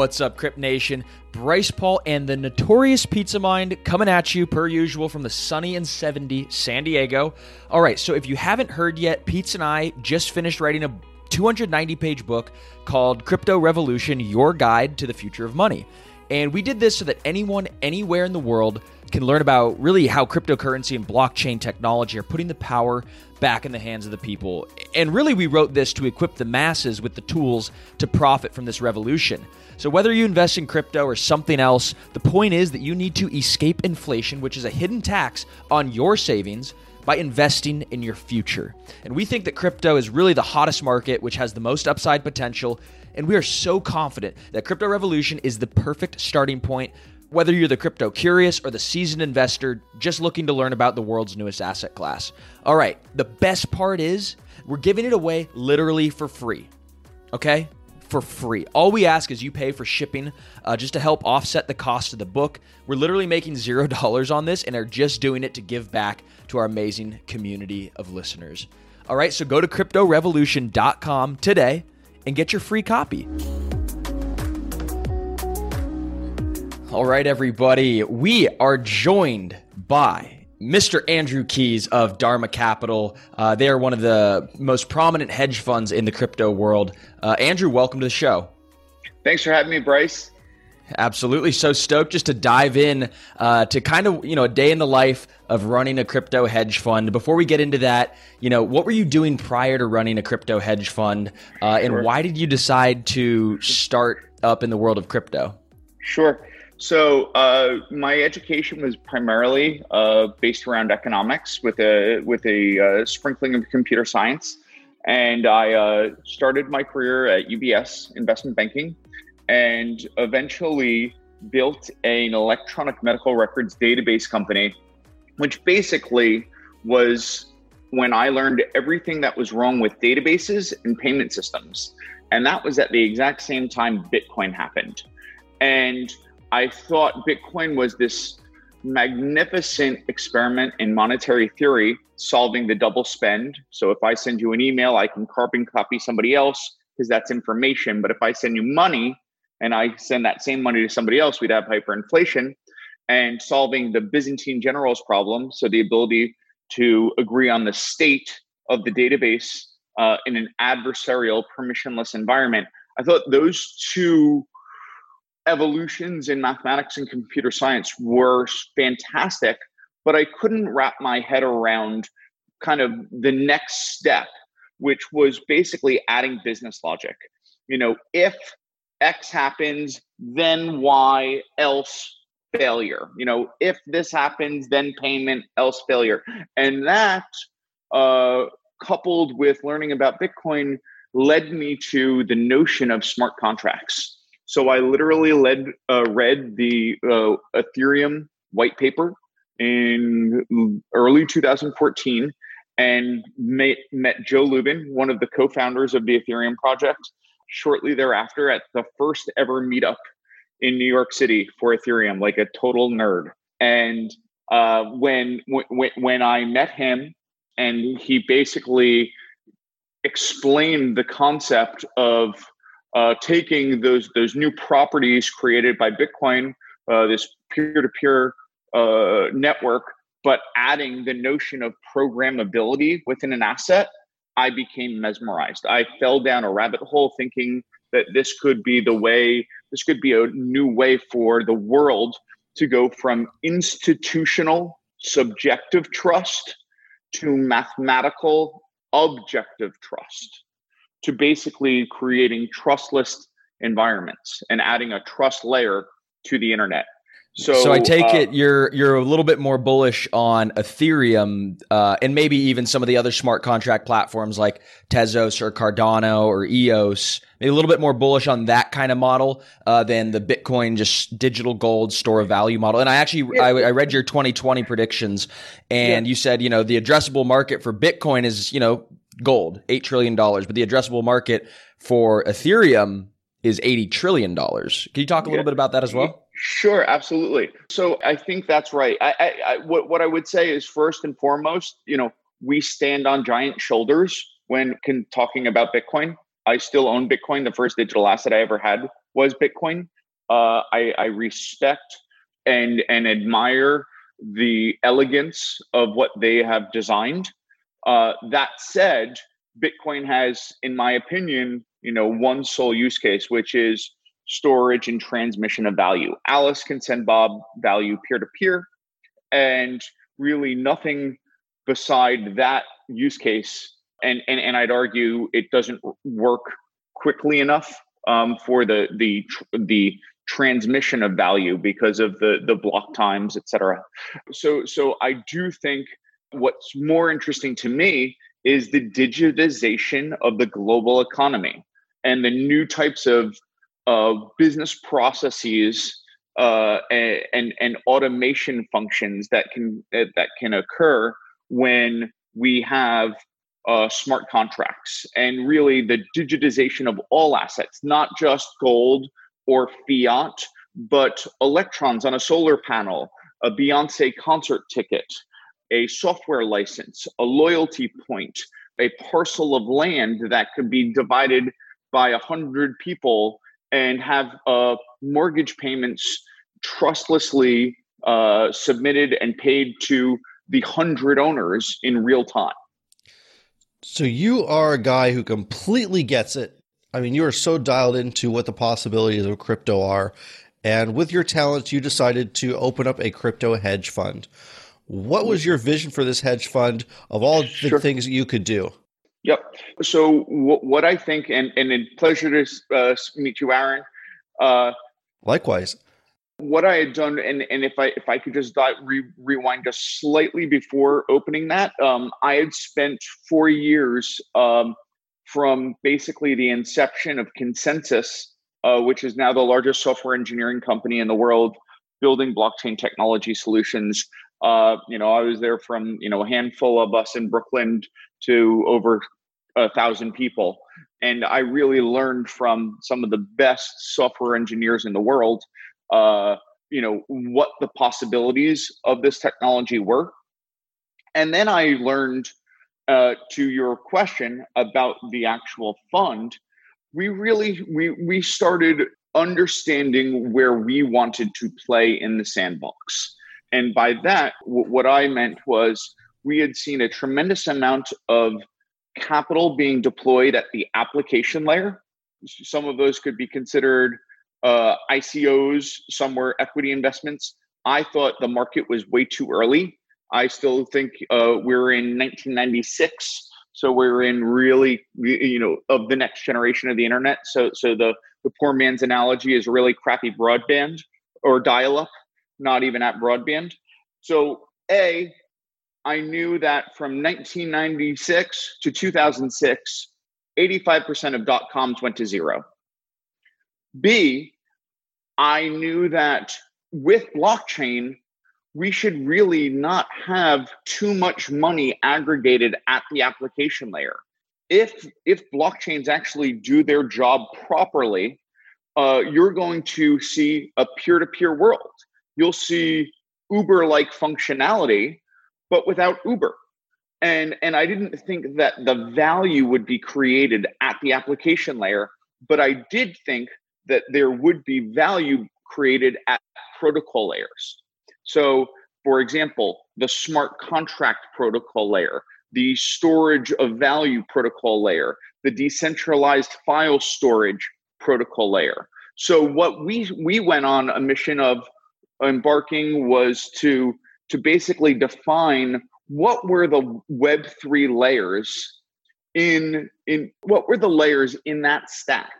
What's up, Crypt Nation? Bryce Paul and the Notorious Pizza Mind coming at you per usual from the sunny and 70 San Diego. All right, so if you haven't heard yet, Pete and I just finished writing a 290 page book called Crypto Revolution Your Guide to the Future of Money. And we did this so that anyone, anywhere in the world, can learn about really how cryptocurrency and blockchain technology are putting the power back in the hands of the people. And really, we wrote this to equip the masses with the tools to profit from this revolution. So, whether you invest in crypto or something else, the point is that you need to escape inflation, which is a hidden tax on your savings by investing in your future. And we think that crypto is really the hottest market, which has the most upside potential. And we are so confident that Crypto Revolution is the perfect starting point, whether you're the crypto curious or the seasoned investor just looking to learn about the world's newest asset class. All right, the best part is we're giving it away literally for free. Okay? For free. All we ask is you pay for shipping uh, just to help offset the cost of the book. We're literally making zero dollars on this and are just doing it to give back to our amazing community of listeners. All right, so go to cryptorevolution.com today and get your free copy. All right, everybody, we are joined by Mr. Andrew Keys of DARMA Capital. Uh, they are one of the most prominent hedge funds in the crypto world. Uh, Andrew, welcome to the show. Thanks for having me, Bryce. Absolutely. So stoked just to dive in uh, to kind of, you know, a day in the life of running a crypto hedge fund. Before we get into that, you know, what were you doing prior to running a crypto hedge fund? Uh, and sure. why did you decide to start up in the world of crypto? Sure. So uh, my education was primarily uh, based around economics with a with a uh, sprinkling of computer science, and I uh, started my career at UBS investment banking, and eventually built an electronic medical records database company, which basically was when I learned everything that was wrong with databases and payment systems, and that was at the exact same time Bitcoin happened, and I thought Bitcoin was this magnificent experiment in monetary theory solving the double spend. So if I send you an email, I can carbon copy somebody else because that's information. But if I send you money and I send that same money to somebody else, we'd have hyperinflation and solving the Byzantine generals problem. So the ability to agree on the state of the database uh, in an adversarial permissionless environment. I thought those two evolutions in mathematics and computer science were fantastic, but I couldn't wrap my head around kind of the next step, which was basically adding business logic. You know, if X happens, then Y, else failure. You know, if this happens, then payment, else failure. And that, uh, coupled with learning about Bitcoin, led me to the notion of smart contracts. So I literally led, uh, read the uh, Ethereum white paper in early 2014 and met, met Joe Lubin, one of the co-founders of the Ethereum project, shortly thereafter at the first ever meetup in New York City for Ethereum, like a total nerd. And uh, when, when when I met him, and he basically explained the concept of uh, taking those those new properties created by Bitcoin, uh, this peer-to-peer uh, network, but adding the notion of programmability within an asset, I became mesmerized. I fell down a rabbit hole thinking that this could be the way, this could be a new way for the world to go from institutional subjective trust to mathematical objective trust to basically creating trustless environments and adding a trust layer to the internet. So, so I take uh, it you're you're a little bit more bullish on Ethereum uh, and maybe even some of the other smart contract platforms like Tezos or Cardano or EOS. Maybe a little bit more bullish on that kind of model uh, than the Bitcoin just digital gold store of value model. And I actually yeah. I, I, read your 2020 predictions, and yeah. you said you know the addressable market for Bitcoin is you know gold, $8 trillion, but the addressable market for Ethereum is $80 trillion. Can you talk a little yeah. bit about that as well? Sure, absolutely. So I think that's right. I, I, I, what, what I would say is first and foremost, you know, we stand on giant shoulders when can, talking about Bitcoin. I still own Bitcoin. The first digital asset I ever had was Bitcoin. Uh, I, I respect and and admire the elegance of what they have designed. Uh, that said, Bitcoin has, in my opinion, you know, one sole use case, which is storage and transmission of value. Alice can send Bob value peer to peer, and really nothing beside that use case. And, and and I'd argue it doesn't work quickly enough um, for the the the transmission of value because of the the block times, et cetera. So so I do think what's more interesting to me is the digitization of the global economy and the new types of business processes uh, and and automation functions that can that can occur when we have uh, smart contracts and really the digitization of all assets, not just gold or fiat, but electrons on a solar panel, a Beyonce concert ticket, a software license, a loyalty point, a parcel of land that could be divided by a hundred people and have uh, mortgage payments trustlessly uh, submitted and paid to the hundred owners in real time. So you are a guy who completely gets it. I mean, you are so dialed into what the possibilities of crypto are. And with your talents, you decided to open up a crypto hedge fund. What was your vision for this hedge fund of all the sure. things that you could do? Yep. So w- what I think, and and a pleasure to uh, meet you, Aaron. Uh, Likewise. What I had done, and and if I if I could just re- rewind just slightly before opening that, um, I had spent four years um, from basically the inception of ConsenSys, uh, which is now the largest software engineering company in the world, building blockchain technology solutions uh, you know, I was there from you know a handful of us in Brooklyn to over a thousand people, and I really learned from some of the best software engineers in the world. Uh, you know what the possibilities of this technology were, and then I learned. Uh, to your question about the actual fund, we really we we started understanding where we wanted to play in the sandbox and by that, w- what I meant was we had seen a tremendous amount of capital being deployed at the application layer. Some of those could be considered uh, ICOs, some were equity investments. I thought the market was way too early. I still think uh, we're in 1996, so we're in really, you know, of the next generation of the internet. So, so the the poor man's analogy is really crappy broadband or dial-up not even at broadband. So, A, I knew that from 1996 to 2006, 85% of dot coms went to zero. B, I knew that with blockchain, we should really not have too much money aggregated at the application layer. If if blockchains actually do their job properly, uh, you're going to see a peer-to-peer world you'll see Uber like functionality, but without Uber. And, and I didn't think that the value would be created at the application layer, but I did think that there would be value created at protocol layers. So, for example, the smart contract protocol layer, the storage of value protocol layer, the decentralized file storage protocol layer. So, what we we went on a mission of embarking was to to basically define what were the web 3 layers in in what were the layers in that stack?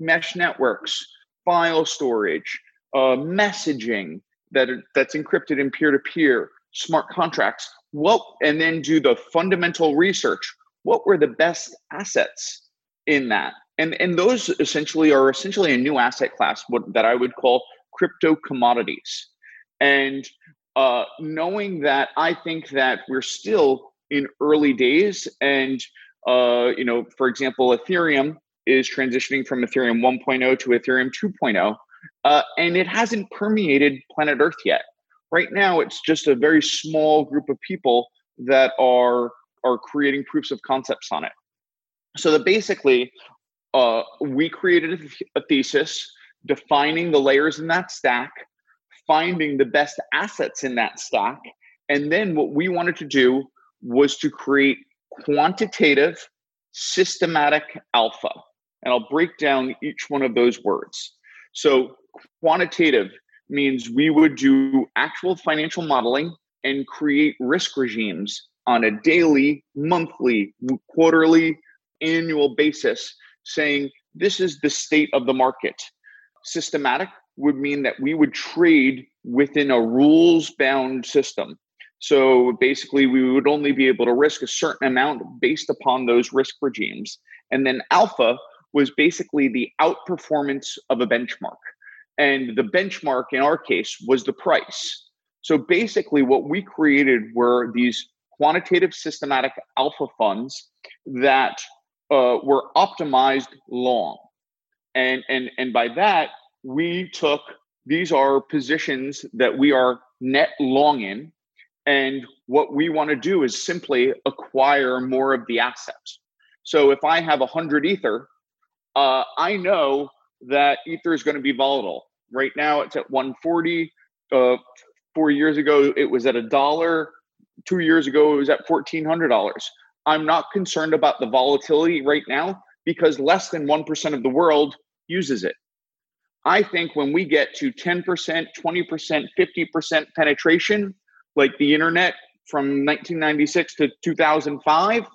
Mesh networks file storage uh, messaging that that's encrypted in peer-to-peer smart contracts. What and then do the fundamental research. What were the best assets in that? And and those essentially are essentially a new asset class what, that i would call crypto commodities. And uh, knowing that I think that we're still in early days, and uh, you know, for example, Ethereum is transitioning from Ethereum 1.0 to Ethereum 2.0, uh, and it hasn't permeated planet Earth yet. Right now, it's just a very small group of people that are are creating proofs of concepts on it. So that basically, uh, we created a, a thesis defining the layers in that stack, finding the best assets in that stack, and then what we wanted to do was to create quantitative, systematic alpha. And I'll break down each one of those words. So, quantitative means we would do actual financial modeling and create risk regimes on a daily, monthly, quarterly, annual basis, saying this is the state of the market. Systematic would mean that we would trade within a rules bound system. So basically, we would only be able to risk a certain amount based upon those risk regimes. And then alpha was basically the outperformance of a benchmark. And the benchmark in our case was the price. So basically, what we created were these quantitative systematic alpha funds that uh, were optimized long. And, and, and by that, we took these are positions that we are net long in. And what we want to do is simply acquire more of the assets. So if I have 100 Ether, uh, I know that Ether is going to be volatile. Right now, it's at 140. Uh, four years ago, it was at a dollar. Two years ago, it was at $1,400. I'm not concerned about the volatility right now because less than 1% of the world uses it. I think when we get to 10%, 20%, 50% penetration, like the internet from 1996 to 2005,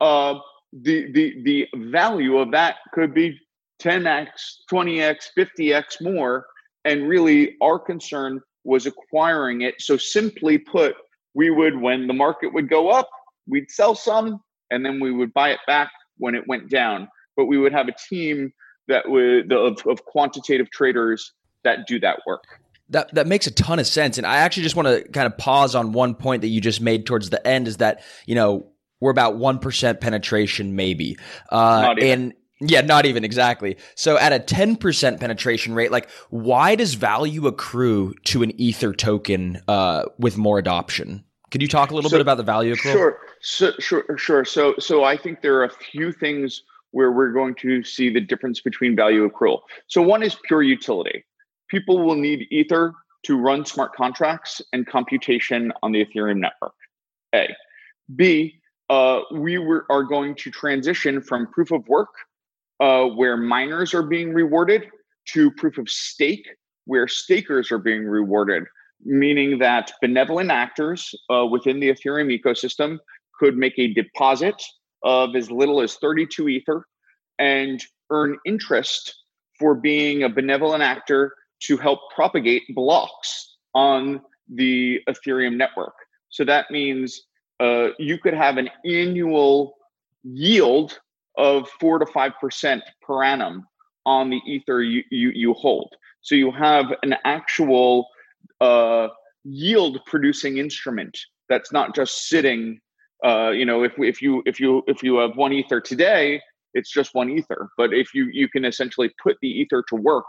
uh, the, the, the value of that could be 10x, 20x, 50x more. And really, our concern was acquiring it. So, simply put, we would, when the market would go up, we'd sell some and then we would buy it back when it went down. But we would have a team that would of, of quantitative traders that do that work. That that makes a ton of sense, and I actually just want to kind of pause on one point that you just made towards the end. Is that you know we're about one percent penetration, maybe, uh, and yeah, not even exactly. So at a 10% penetration rate, like why does value accrue to an Ether token uh, with more adoption? Could you talk a little so, bit about the value accrue? Sure, so, sure, sure. So, so I think there are a few things where we're going to see the difference between value accrual. So one is pure utility. People will need Ether to run smart contracts and computation on the Ethereum network. A. B. Uh, we were, are going to transition from proof of work, uh, where miners are being rewarded, to proof of stake, where stakers are being rewarded, meaning that benevolent actors uh, within the Ethereum ecosystem could make a deposit of as little as 32 Ether and earn interest for being a benevolent actor to help propagate blocks on the Ethereum network. So that means uh, you could have an annual yield of four to five percent per annum on the ether you, you, you hold. So you have an actual uh, yield producing instrument that's not just sitting uh, you know, if if you if you if you have one ether today, it's just one ether. But if you you can essentially put the ether to work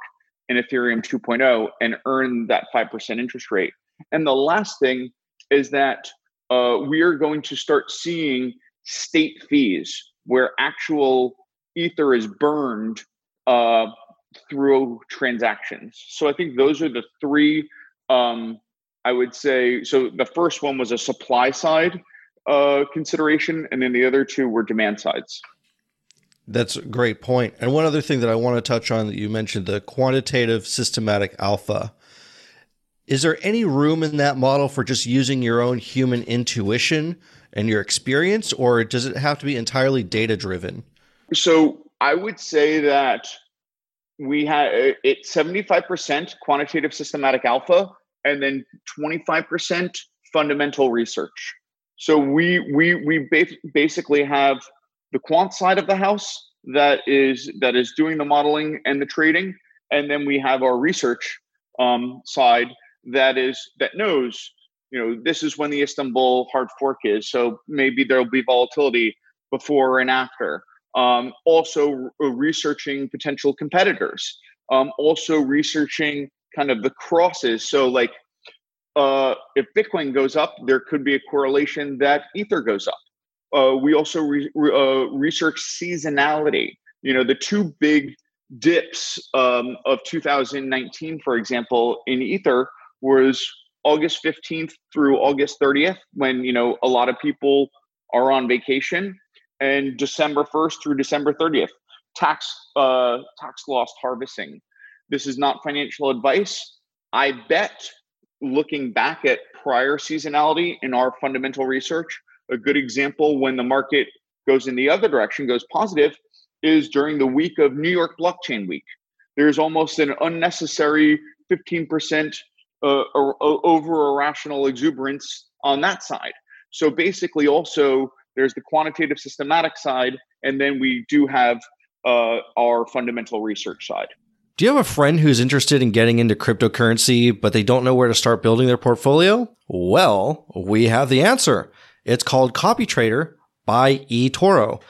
in Ethereum 2.0 and earn that five percent interest rate. And the last thing is that uh, we are going to start seeing state fees where actual ether is burned uh, through transactions. So I think those are the three. Um, I would say so. The first one was a supply side uh, consideration, and then the other two were demand sides. That's a great point. And one other thing that I want to touch on that you mentioned the quantitative systematic alpha. Is there any room in that model for just using your own human intuition and your experience, or does it have to be entirely data driven? So I would say that we have it 75% quantitative systematic alpha and then 25% fundamental research. So we we we basically have the quant side of the house that is that is doing the modeling and the trading, and then we have our research um, side that is that knows you know this is when the Istanbul hard fork is. So maybe there'll be volatility before and after. Um, also researching potential competitors. Um, also researching kind of the crosses. So like uh, if Bitcoin goes up, there could be a correlation that Ether goes up. Uh, we also re- uh, research seasonality. You know, the two big dips um, of 2019, for example, in Ether was August 15th through August 30th, when you know a lot of people are on vacation, and December 1st through December 30th, tax uh, tax loss harvesting. This is not financial advice. I bet looking back at prior seasonality in our fundamental research, a good example when the market goes in the other direction, goes positive, is during the week of New York Blockchain Week. There's almost an unnecessary 15% uh, over irrational exuberance on that side. So basically, also, there's the quantitative systematic side, and then we do have uh, our fundamental research side. Do you have a friend who's interested in getting into cryptocurrency, but they don't know where to start building their portfolio? Well, we have the answer. It's called Copy Trader by eToro.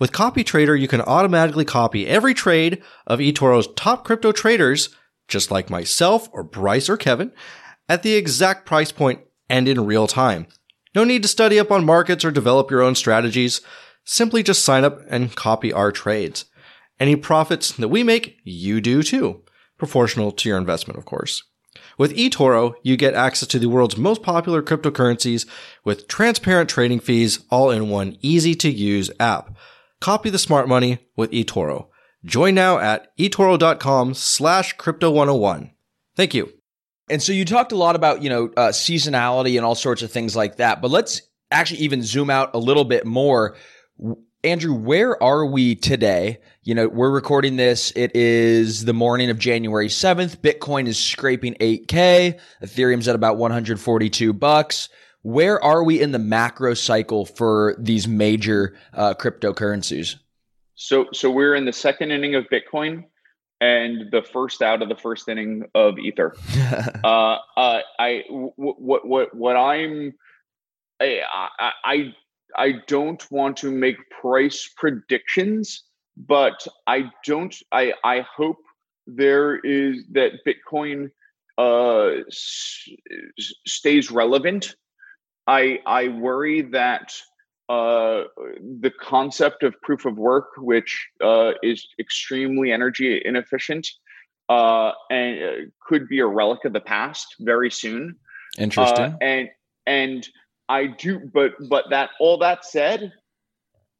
With Copy Trader, you can automatically copy every trade of eToro's top crypto traders, just like myself or Bryce or Kevin, at the exact price point and in real time. No need to study up on markets or develop your own strategies. Simply just sign up and copy our trades. Any profits that we make, you do too. Proportional to your investment, of course. With eToro, you get access to the world's most popular cryptocurrencies with transparent trading fees all in one easy to use app. Copy the smart money with eToro. Join now at eToro.com slash crypto 101. Thank you. And so you talked a lot about, you know, uh, seasonality and all sorts of things like that, but let's actually even zoom out a little bit more. Andrew, where are we today? You know, we're recording this. It is the morning of January 7th. Bitcoin is scraping 8K. Ethereum's at about 142 bucks. Where are we in the macro cycle for these major uh, cryptocurrencies? So, so we're in the second inning of Bitcoin and the first out of the first inning of Ether. uh, uh, I, what, what, what I'm, I, I, I don't want to make price predictions, but I don't. I I hope there is that Bitcoin uh, s- stays relevant. I I worry that uh, the concept of proof of work, which uh, is extremely energy inefficient, uh, and uh, could be a relic of the past very soon. Interesting. Uh, and and I do, but but that all that said,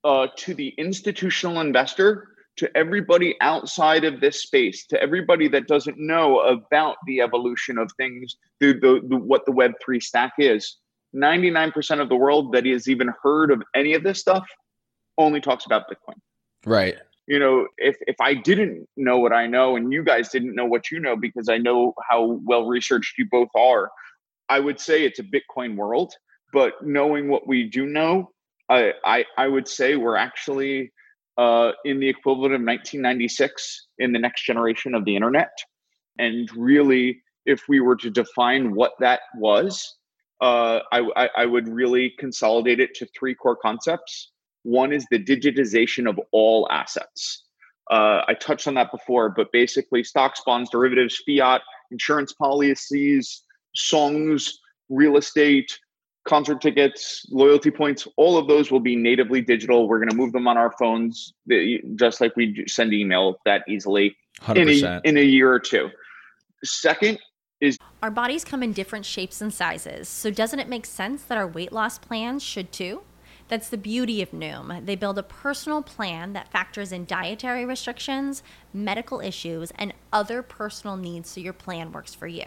uh, to the institutional investor, to everybody outside of this space, to everybody that doesn't know about the evolution of things, the, the, the what the Web three stack is, ninety nine percent of the world that has even heard of any of this stuff only talks about Bitcoin. Right. You know, if if I didn't know what I know, and you guys didn't know what you know, because I know how well researched you both are, I would say it's a Bitcoin world but knowing what we do know, I I, I would say we're actually uh, in the equivalent of 1996 in the next generation of the internet. And really, if we were to define what that was, uh, I, I, I would really consolidate it to three core concepts. One is the digitization of all assets. Uh, I touched on that before, but basically, stocks, bonds, derivatives, fiat, insurance policies, songs, real estate, concert tickets, loyalty points, all of those will be natively digital. We're going to move them on our phones, just like we send email that easily 100%. in a, in a year or two. Second is our bodies come in different shapes and sizes. So doesn't it make sense that our weight loss plans should too? That's the beauty of Noom. They build a personal plan that factors in dietary restrictions, medical issues, and other personal needs so your plan works for you.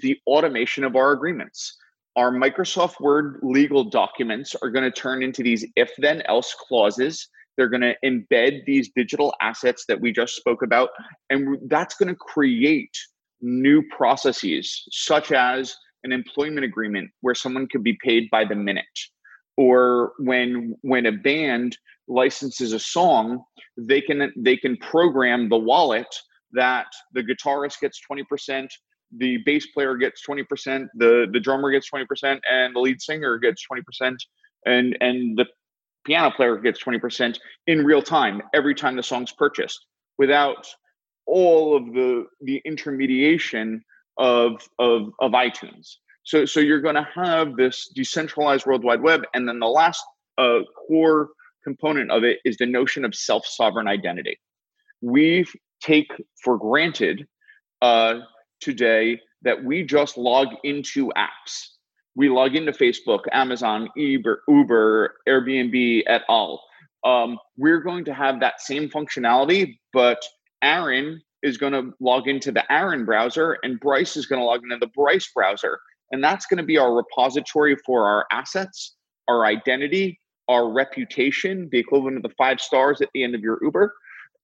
the automation of our agreements. Our Microsoft Word legal documents are going to turn into these if then else clauses. They're going to embed these digital assets that we just spoke about. And that's going to create new processes, such as an employment agreement where someone could be paid by the minute. Or when when a band licenses a song, they can they can program the wallet that the guitarist gets 20%, the bass player gets 20%, the the drummer gets 20%, and the lead singer gets 20%, and and the piano player gets 20% in real time every time the song's purchased without all of the the intermediation of of of iTunes. So so you're going to have this decentralized World Wide Web, and then the last uh, core component of it is the notion of self sovereign identity. We take for granted uh, today that we just log into apps. We log into Facebook, Amazon, Uber, Uber Airbnb, et al. Um, we're going to have that same functionality, but Aaron is going to log into the Aaron browser and Bryce is going to log into the Bryce browser. And that's going to be our repository for our assets, our identity, our reputation, the equivalent of the five stars at the end of your Uber.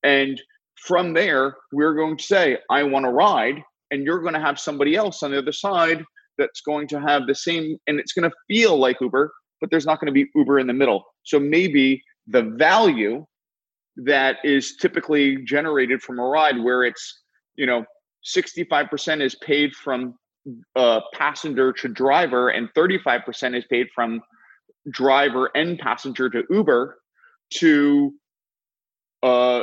And from there, we're going to say, I want to ride and you're going to have somebody else on the other side that's going to have the same and it's going to feel like uber but there's not going to be uber in the middle. So maybe the value that is typically generated from a ride where it's you know 65% is paid from uh, passenger to driver and 35% is paid from driver and passenger to uber to uh,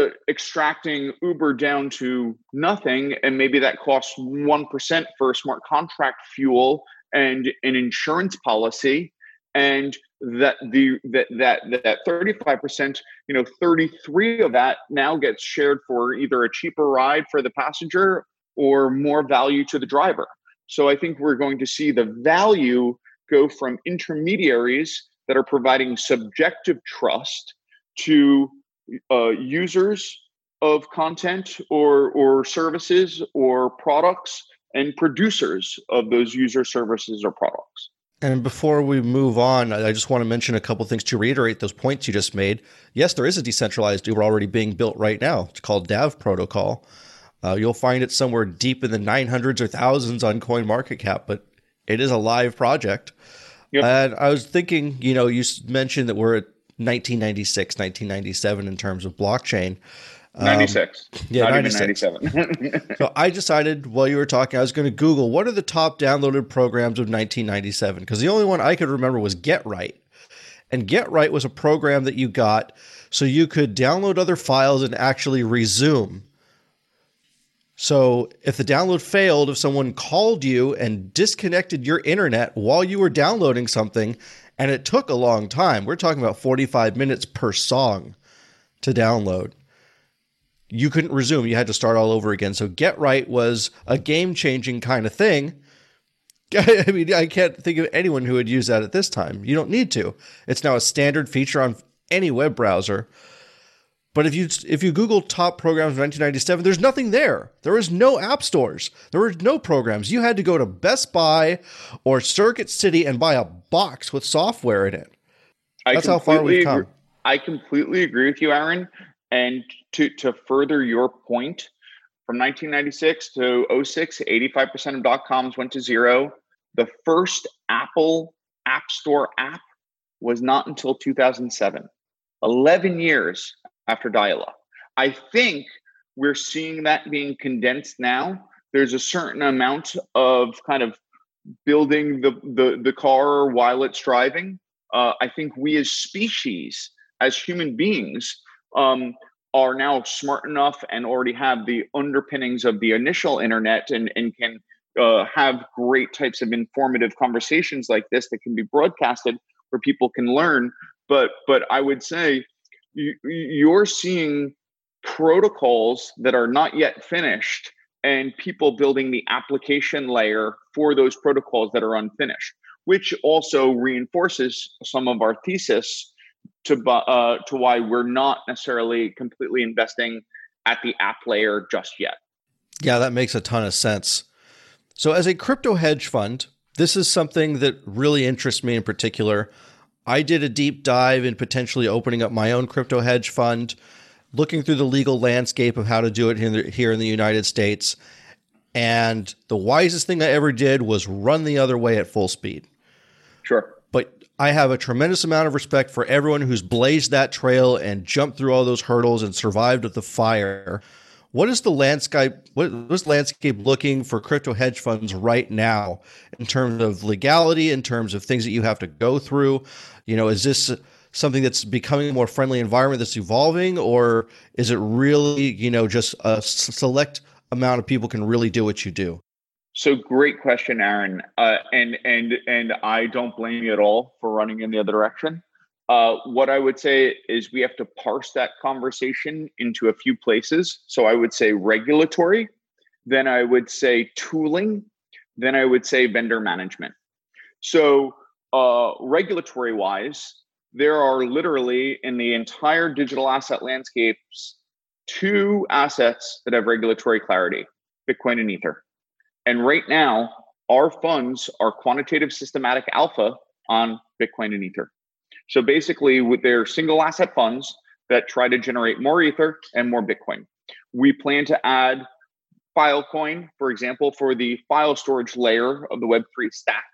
uh, extracting Uber down to nothing, and maybe that costs one percent for smart contract fuel and an insurance policy, and that the that that that thirty five percent, you know, thirty three of that now gets shared for either a cheaper ride for the passenger or more value to the driver. So I think we're going to see the value go from intermediaries that are providing subjective trust to uh, users of content or or services or products and producers of those user services or products. And before we move on, I just want to mention a couple things to reiterate those points you just made. Yes, there is a decentralized Uber already being built right now. It's called DAV Protocol. Uh, you'll find it somewhere deep in the 900s or thousands on CoinMarketCap, but it is a live project. Yep. And I was thinking, you know, you mentioned that we're at 1996, 1997 in terms of blockchain. Um, 96. Yeah, Not 96. 97. so I decided while you were talking, I was going to Google what are the top downloaded programs of 1997 because the only one I could remember was GetRight. And GetRight was a program that you got so you could download other files and actually resume. So if the download failed, if someone called you and disconnected your internet while you were downloading something, and it took a long time. We're talking about 45 minutes per song to download. You couldn't resume, you had to start all over again. So GetRight was a game changing kind of thing. I mean, I can't think of anyone who would use that at this time. You don't need to. It's now a standard feature on any web browser. But if you if you Google top programs of 1997, there's nothing there. There was no app stores. There were no programs. You had to go to Best Buy or Circuit City and buy a box with software in it. That's how far we've come. Agree. I completely agree with you, Aaron. And to to further your point, from 1996 to 06, 85% of dot coms went to zero. The first Apple App Store app was not until 2007. 11 years after dial up. I think we're seeing that being condensed now. There's a certain amount of kind of building the, the, the car while it's driving. Uh, I think we as species, as human beings, um, are now smart enough and already have the underpinnings of the initial internet and, and can uh, have great types of informative conversations like this that can be broadcasted where people can learn. But but I would say you're seeing protocols that are not yet finished and people building the application layer for those protocols that are unfinished which also reinforces some of our thesis to uh, to why we're not necessarily completely investing at the app layer just yet. Yeah, that makes a ton of sense. So, as a crypto hedge fund, this is something that really interests me in particular. I did a deep dive in potentially opening up my own crypto hedge fund, looking through the legal landscape of how to do it here in the United States. And the wisest thing I ever did was run the other way at full speed. Sure. But I have a tremendous amount of respect for everyone who's blazed that trail and jumped through all those hurdles and survived with the fire. What is the landscape? What is landscape looking for crypto hedge funds right now in terms of legality, in terms of things that you have to go through? You know, is this something that's becoming a more friendly environment that's evolving, or is it really, you know, just a select amount of people can really do what you do? So great question, Aaron. Uh, and and and I don't blame you at all for running in the other direction. Uh, what I would say is we have to parse that conversation into a few places. So I would say regulatory, then I would say tooling, then I would say vendor management. So uh, regulatory wise, there are literally in the entire digital asset landscapes two assets that have regulatory clarity: Bitcoin and Ether. And right now, our funds are quantitative systematic alpha on Bitcoin and Ether. So basically, with their single asset funds that try to generate more Ether and more Bitcoin. We plan to add Filecoin, for example, for the file storage layer of the Web3 stack,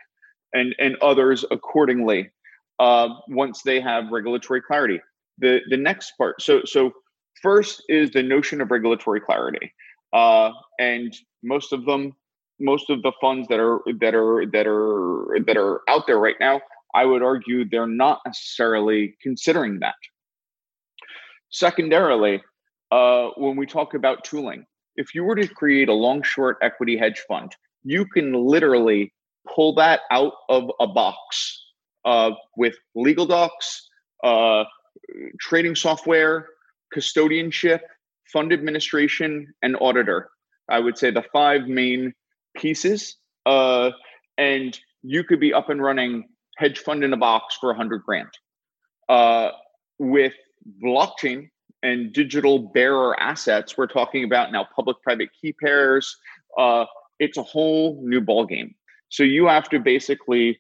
and, and others accordingly uh, once they have regulatory clarity. The, the next part, so, so first is the notion of regulatory clarity. Uh, and most of them most of the funds that are that are that are that are out there right now i would argue they're not necessarily considering that. Secondarily uh, when we talk about tooling if you were to create a long short equity hedge fund you can literally pull that out of a box uh, with legal docs uh, trading software custodianship fund administration and auditor. I would say the five main pieces, uh, and you could be up and running hedge fund in a box for a hundred grand. Uh, with blockchain and digital bearer assets, we're talking about now public-private key pairs. Uh, it's a whole new ballgame. So you have to basically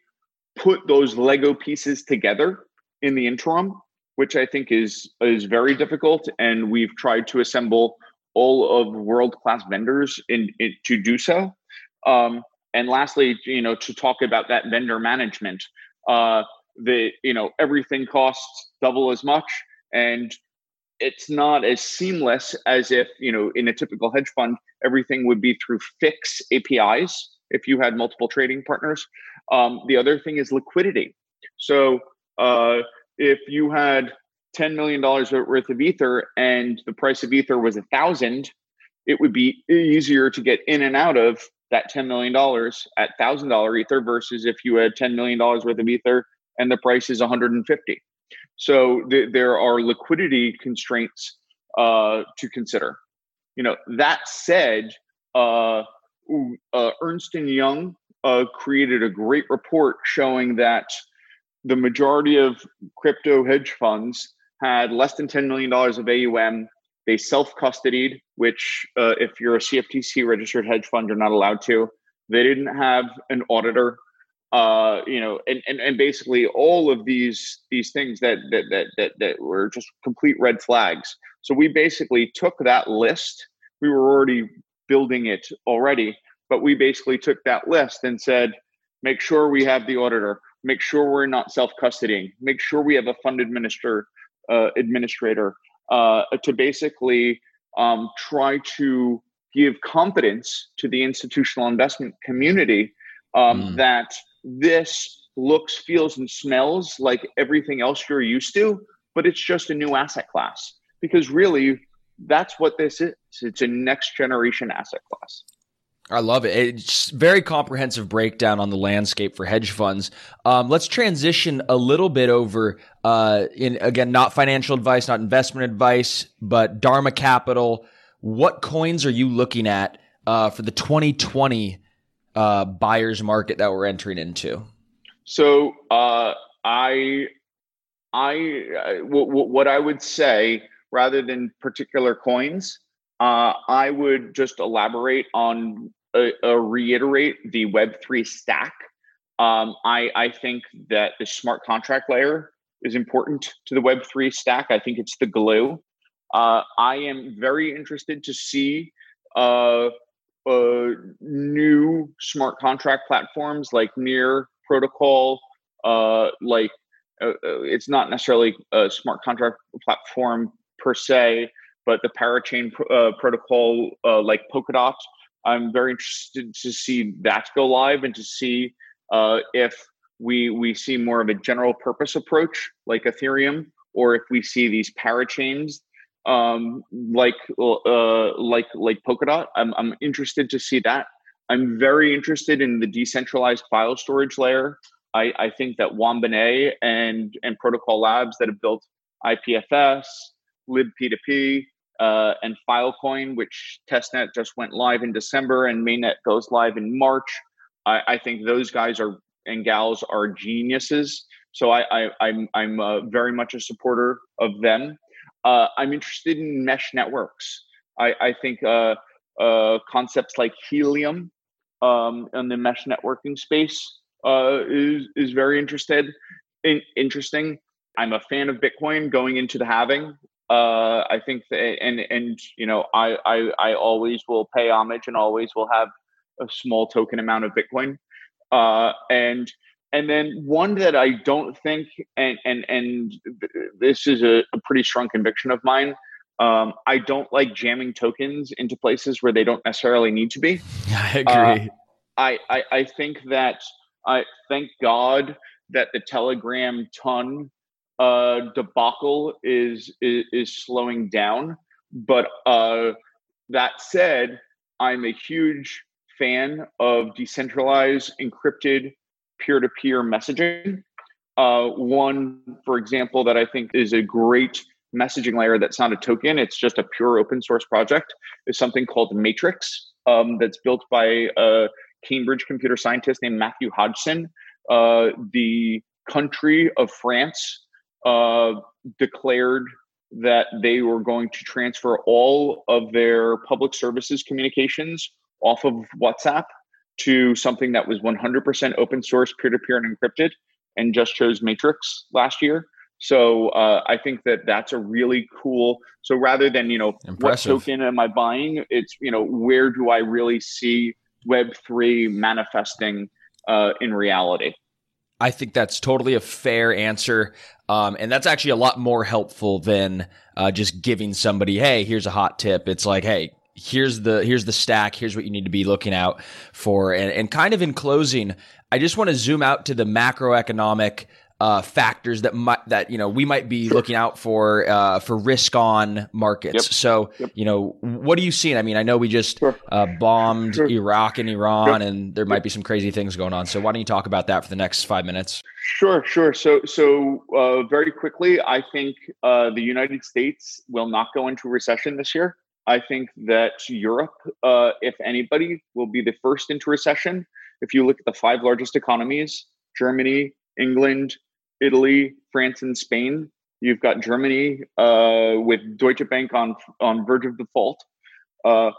put those Lego pieces together in the interim, which I think is is very difficult. And we've tried to assemble all of world class vendors in, in, to do so. Um, and lastly, you know, to talk about that vendor management, uh, the you know everything costs double as much, and it's not as seamless as if you know in a typical hedge fund everything would be through fix APIs if you had multiple trading partners. Um, the other thing is liquidity. So uh, if you had ten million dollars worth of ether and the price of ether was a thousand, it would be easier to get in and out of that $10 million at $1,000 Ether versus if you had $10 million worth of Ether and the price is 150. So th- there are liquidity constraints uh, to consider. You know, that said, uh, uh, Ernst & Young uh, created a great report showing that the majority of crypto hedge funds had less than $10 million of AUM. They self custodied, which, uh, if you're a CFTC registered hedge fund, you're not allowed to. They didn't have an auditor. Uh, you know, and, and and basically all of these these things that that that that, that were just complete red flags. So we basically took that list. We were already building it already, but we basically took that list and said, make sure we have the auditor, make sure we're not self custodying, make sure we have a fund administrator, uh, administrator uh, to basically um, try to give confidence to the institutional investment community um, mm. that this looks, feels, and smells like everything else you're used to, but it's just a new asset class. Because really, that's what this is. It's a next generation asset class. I love it. It's very comprehensive breakdown on the landscape for hedge funds. Um, let's transition a little bit over uh, in again, not financial advice, not investment advice, but DARMA Capital. What coins are you looking at uh, for the 2020 uh, buyers market that we're entering into? So uh, I, I, w- w- what I would say rather than particular coins, uh, I would just elaborate on, uh, uh, reiterate the Web3 stack. Um, I, I think that the smart contract layer is important to the Web3 stack. I think it's the glue. Uh, I am very interested to see uh, uh, new smart contract platforms like Near Protocol, like it's not necessarily a smart contract platform per se, but the parachain uh, protocol uh, like Polkadot, I'm very interested to see that go live and to see uh, if we we see more of a general purpose approach like Ethereum, or if we see these parachains um, like uh, like like Polkadot. I'm I'm interested to see that. I'm very interested in the decentralized file storage layer. I, I think that Juan Benet and and Protocol Labs that have built IPFS libp2p, uh, and Filecoin, which testnet just went live in December, and mainnet goes live in March. I, I think those guys are and gals are geniuses. So I, I'm, I'm uh, very much a supporter of them. Uh, I'm interested in mesh networks. I, I think uh, uh, concepts like Helium um, in the mesh networking space uh, is is very interested in, interesting. I'm a fan of Bitcoin going into the halving. Uh, I think that, and and you know, I, I I always will pay homage and always will have a small token amount of Bitcoin. Uh, and and then one that I don't think, and and and this is a, a pretty strong conviction of mine. Um, I don't like jamming tokens into places where they don't necessarily need to be. I agree. Uh, I, I I think that I thank God that the Telegram TON uh, debacle is, is, is slowing down. But uh, that said, I'm a huge fan of decentralized, encrypted, peer-to-peer messaging. Uh, one, for example, that I think is a great messaging layer that's not a token; it's just a pure open source project. Is something called Matrix um, that's built by a Cambridge computer scientist named Matthew Hodgson. Uh, the country of France uh, declared that they were going to transfer all of their public services communications off of WhatsApp to something that was 100% open source, peer to peer, and encrypted, and just chose Matrix last year. So uh, I think that that's a really cool. So rather than you know Impressive. what token am I buying, it's you know where do I really see Web three manifesting uh, in reality. I think that's totally a fair answer. Um, and that's actually a lot more helpful than uh, just giving somebody, hey, here's a hot tip. It's like, hey, here's the here's the stack. Here's what you need to be looking out for. And, and kind of in closing, I just want to zoom out to the macroeconomic uh, factors that might that you know we might be looking out for uh, for risk on markets. Yep. So yep. you know, what are you seeing? I mean, I know we just sure. uh, bombed sure. Iraq and Iran, and there might be some crazy things going on. So why don't you talk about that for the next five minutes? Sure, sure. So so uh, very quickly, I think uh, the United States will not go into recession this year. I think that Europe, uh, if anybody, will be the first into recession. If you look at the five largest economies, Germany, England, Italy, France, and Spain You've got Germany uh, with Deutsche Bank on on verge of default. Uh,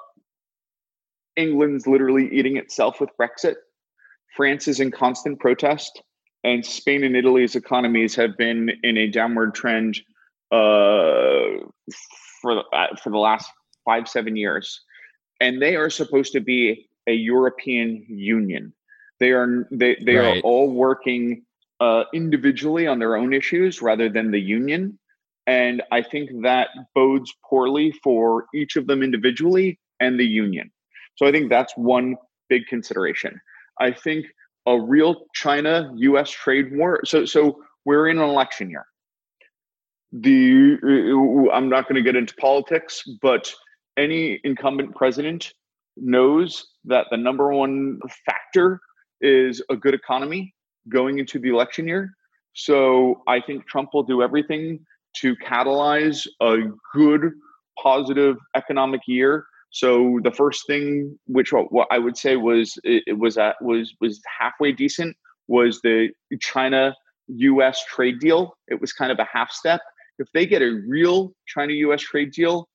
England's literally eating itself with Brexit. France is in constant protest, and Spain and Italy's economies have been in a downward trend uh, for the, uh, for the last five seven years, and they are supposed to be a European Union. They are they they right. are all working uh, individually on their own issues rather than the union. And I think that bodes poorly for each of them individually and the union. So I think that's one big consideration. I think a real China US trade war. So, so we're in an election year. The uh, I'm not going to get into politics, but any incumbent president knows that the number one factor is a good economy going into the election year. So I think Trump will do everything to catalyze a good, positive economic year. So the first thing, which what I would say was it was at, was was halfway decent, was the China U.S. trade deal. It was kind of a half step. If they get a real China U.S. trade deal,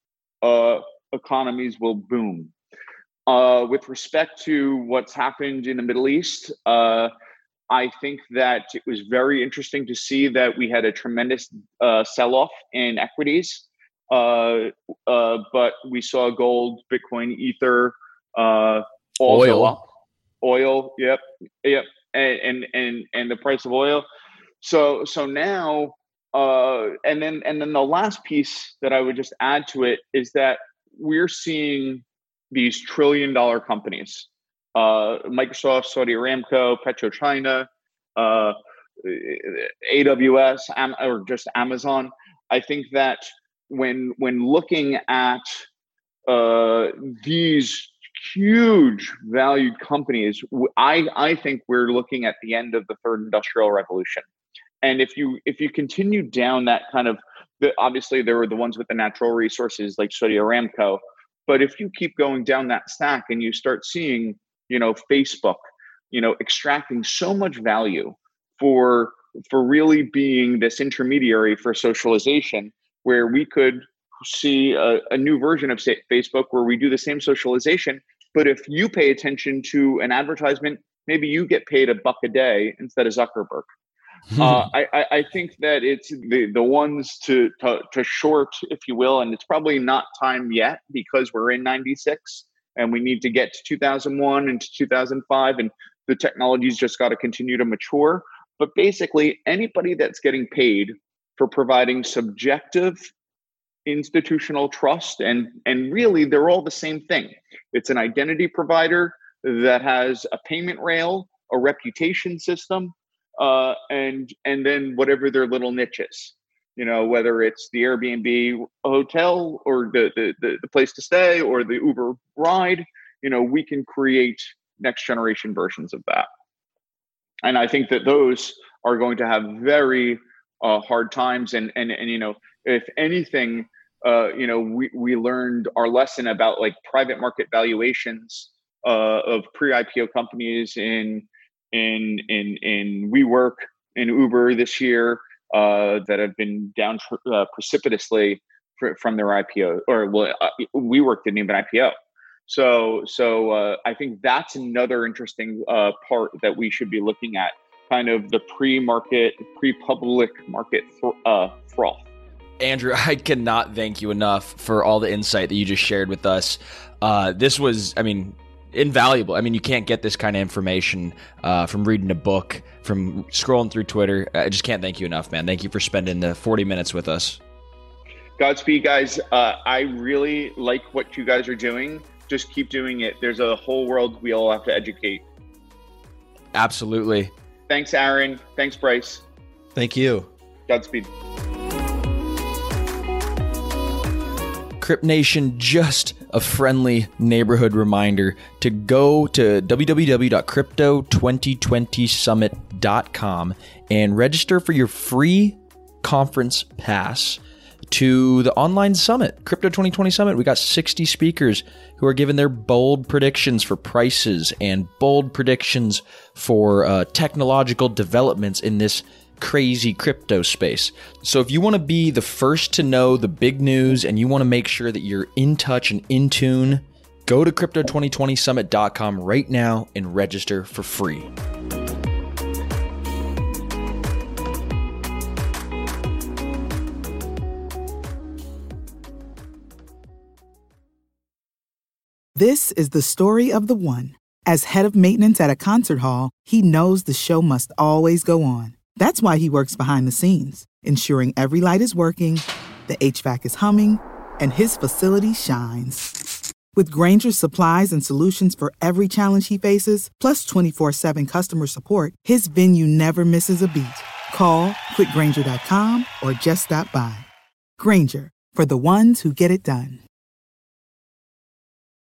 uh, economies will boom. Uh, with respect to what's happened in the Middle East, uh, I think that it was very interesting to see that we had a tremendous uh, sell off in equities. Uh, uh, but we saw gold, Bitcoin, Ether, uh, oil, up. oil. Yep, yep, and, and and and the price of oil. So so now, uh, and then and then the last piece that I would just add to it is that we're seeing these trillion dollar companies uh, Microsoft, Saudi Aramco, PetroChina, uh, AWS, Am- or just Amazon. I think that when when looking at uh, these huge valued companies, I I think we're looking at the end of the third industrial revolution. And if you if you continue down that kind of the, obviously there were the ones with the natural resources like Saudi Aramco, but if you keep going down that stack and you start seeing you know facebook you know extracting so much value for for really being this intermediary for socialization where we could see a, a new version of say, facebook where we do the same socialization. But if you pay attention to an advertisement maybe you get paid a buck a day instead of zuckerberg. Uh, I, I, think that it's the, the ones to, to, to short, if you will, and it's probably not time yet because we're in 96 and we need to get to 2001 and to 2005 and the technology's just got to continue to mature. But basically anybody that's getting paid for providing subjective institutional trust and and really they're all the same thing. It's an identity provider that has a payment rail a reputation system uh, and and then whatever their little niches you know whether it's the airbnb hotel or the, the the, the place to stay or the uber ride you know we can create next generation versions of that. And i think that those are going to have very uh, hard times. And and and you know if anything uh, you know we, we learned our lesson about like private market valuations uh, of pre-ipo companies in in in in WeWork in Uber this year uh, that have been down uh, precipitously fr- from their IPO, or well, uh, WeWork didn't even IPO. So, so uh, I think that's another interesting uh, part that we should be looking at, kind of the pre-market, pre-public market uh, froth. Andrew, I cannot thank you enough for all the insight that you just shared with us. Uh, this was, I mean, invaluable. I mean, you can't get this kind of information uh, from reading a book, from scrolling through Twitter. I just can't thank you enough, man. Thank you for spending the 40 minutes with us. Godspeed, guys. Uh, I really like what you guys are doing. Just keep doing it. There's a whole world we all have to educate. Absolutely. Thanks, Aaron. Thanks, Bryce. Thank you. Godspeed. Crypt Nation, just a friendly neighborhood reminder to go to www.crypto2020summit.com and register for your free conference pass to the online summit, Crypto 2020 Summit. We got 60 speakers who are giving their bold predictions for prices and bold predictions for uh, technological developments in this crazy crypto space. So if you want to be the first to know the big news and you want to make sure that you're in touch and in tune, go to crypto2020summit.com right now and register for free. This is the story of the one. As head of maintenance at a concert hall, he knows the show must always go on. That's why he works behind the scenes, ensuring every light is working, the HVAC is humming, and his facility shines. With Grainger's supplies and solutions for every challenge he faces, plus 24 7 customer support, his venue never misses a beat. Call clickgrainger.com or just stop by. Granger, for the ones who get it done.